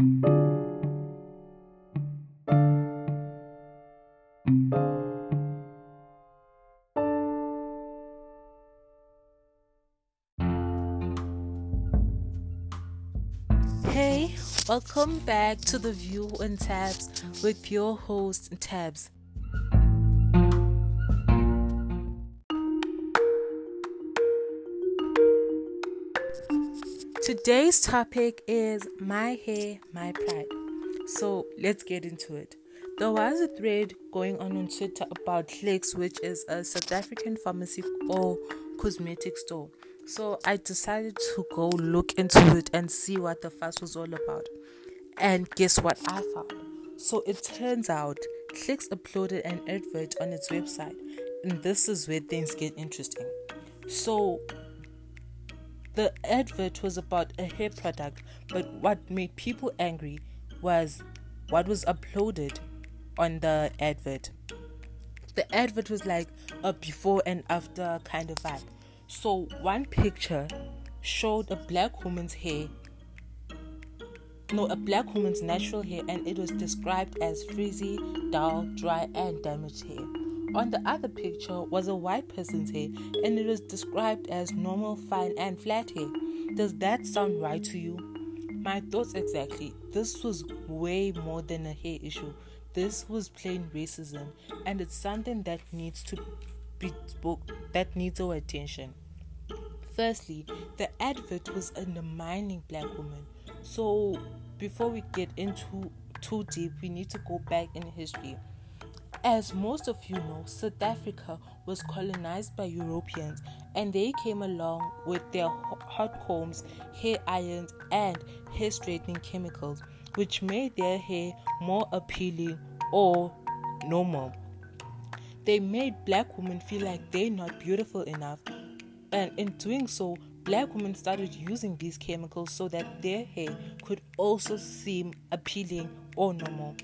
Hey, welcome back to the View and Tabs with your host Tabs. Today's topic is my hair, my pride. So let's get into it. There was a thread going on on Twitter about Clicks, which is a South African pharmacy or cosmetic store. So I decided to go look into it and see what the fuss was all about. And guess what I found? So it turns out Clicks uploaded an advert on its website, and this is where things get interesting. So the advert was about a hair product, but what made people angry was what was uploaded on the advert. The advert was like a before and after kind of vibe. So, one picture showed a black woman's hair, no, a black woman's natural hair, and it was described as frizzy, dull, dry, and damaged hair. On the other picture was a white person's hair and it was described as normal, fine, and flat hair. Does that sound right to you? My thoughts exactly. This was way more than a hair issue. This was plain racism and it's something that needs to be spoke that needs our attention. Firstly, the advert was undermining black women. So before we get into too deep, we need to go back in history. As most of you know, South Africa was colonized by Europeans and they came along with their hot combs, hair irons, and hair straightening chemicals, which made their hair more appealing or normal. They made black women feel like they're not beautiful enough, and in doing so, black women started using these chemicals so that their hair could also seem appealing or normal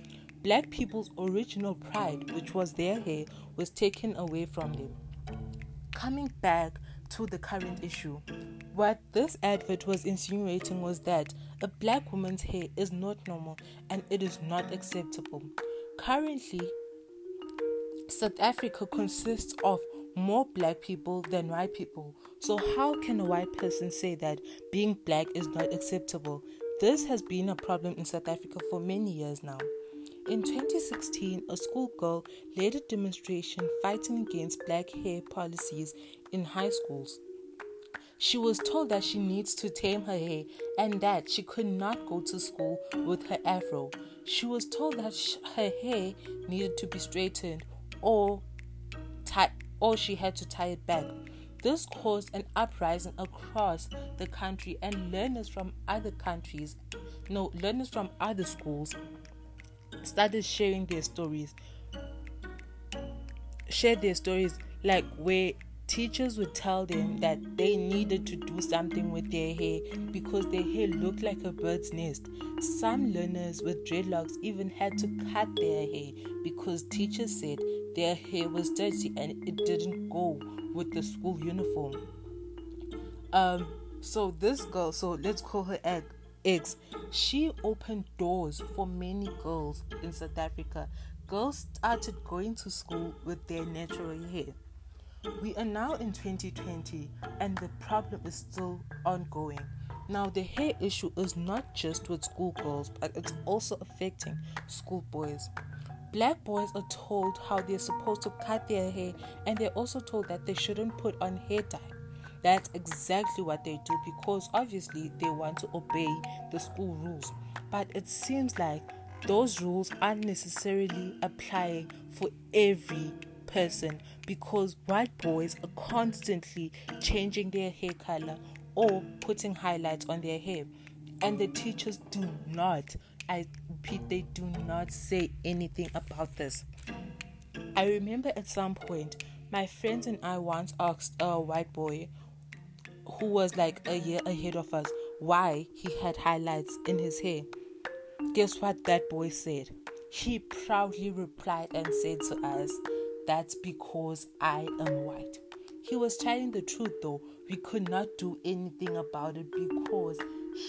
black people's original pride, which was their hair, was taken away from them. Coming back to the current issue, what this advert was insinuating was that a black woman's hair is not normal and it is not acceptable. Currently, South Africa consists of more black people than white people. So, how can a white person say that being black is not acceptable? This has been a problem in South Africa for many years now. In 2016, a schoolgirl led a demonstration fighting against black hair policies in high schools. She was told that she needs to tame her hair and that she could not go to school with her afro. She was told that her hair needed to be straightened or tie, or she had to tie it back. This caused an uprising across the country, and learners from other countries, no, learners from other schools started sharing their stories share their stories like where teachers would tell them that they needed to do something with their hair because their hair looked like a bird's nest. Some learners with dreadlocks even had to cut their hair because teachers said their hair was dirty and it didn't go with the school uniform. Um, so this girl, so let's call her Egg, She opened doors for many girls in South Africa. Girls started going to school with their natural hair. We are now in 2020 and the problem is still ongoing. Now, the hair issue is not just with schoolgirls, but it's also affecting schoolboys. Black boys are told how they're supposed to cut their hair, and they're also told that they shouldn't put on hair dye. That's exactly what they do because obviously they want to obey the school rules. But it seems like those rules aren't necessarily applying for every person because white boys are constantly changing their hair color or putting highlights on their hair. And the teachers do not, I repeat, they do not say anything about this. I remember at some point, my friends and I once asked a white boy who was like a year ahead of us why he had highlights in his hair. Guess what that boy said? He proudly replied and said to us, That's because I am white. He was telling the truth though. We could not do anything about it because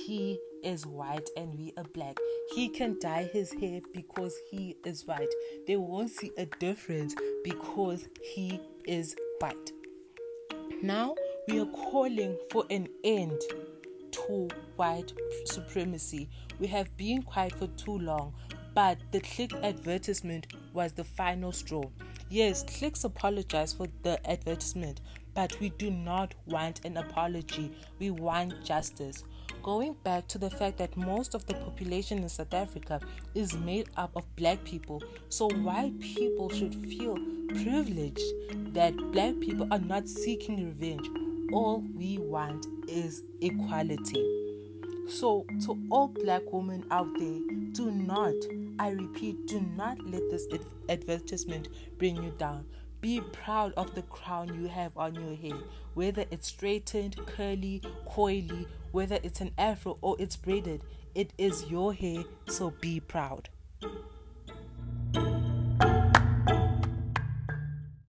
he is white and we are black. He can dye his hair because he is white. They won't see a difference because he is white. Now we are calling for an end to white supremacy. We have been quiet for too long, but the click advertisement was the final straw. Yes, Clicks apologized for the advertisement, but we do not want an apology. We want justice. Going back to the fact that most of the population in South Africa is made up of black people, so white people should feel privileged that black people are not seeking revenge. All we want is equality. So, to all black women out there, do not, I repeat, do not let this advertisement bring you down. Be proud of the crown you have on your head, whether it's straightened, curly, coily, whether it's an afro or it's braided. It is your hair, so be proud.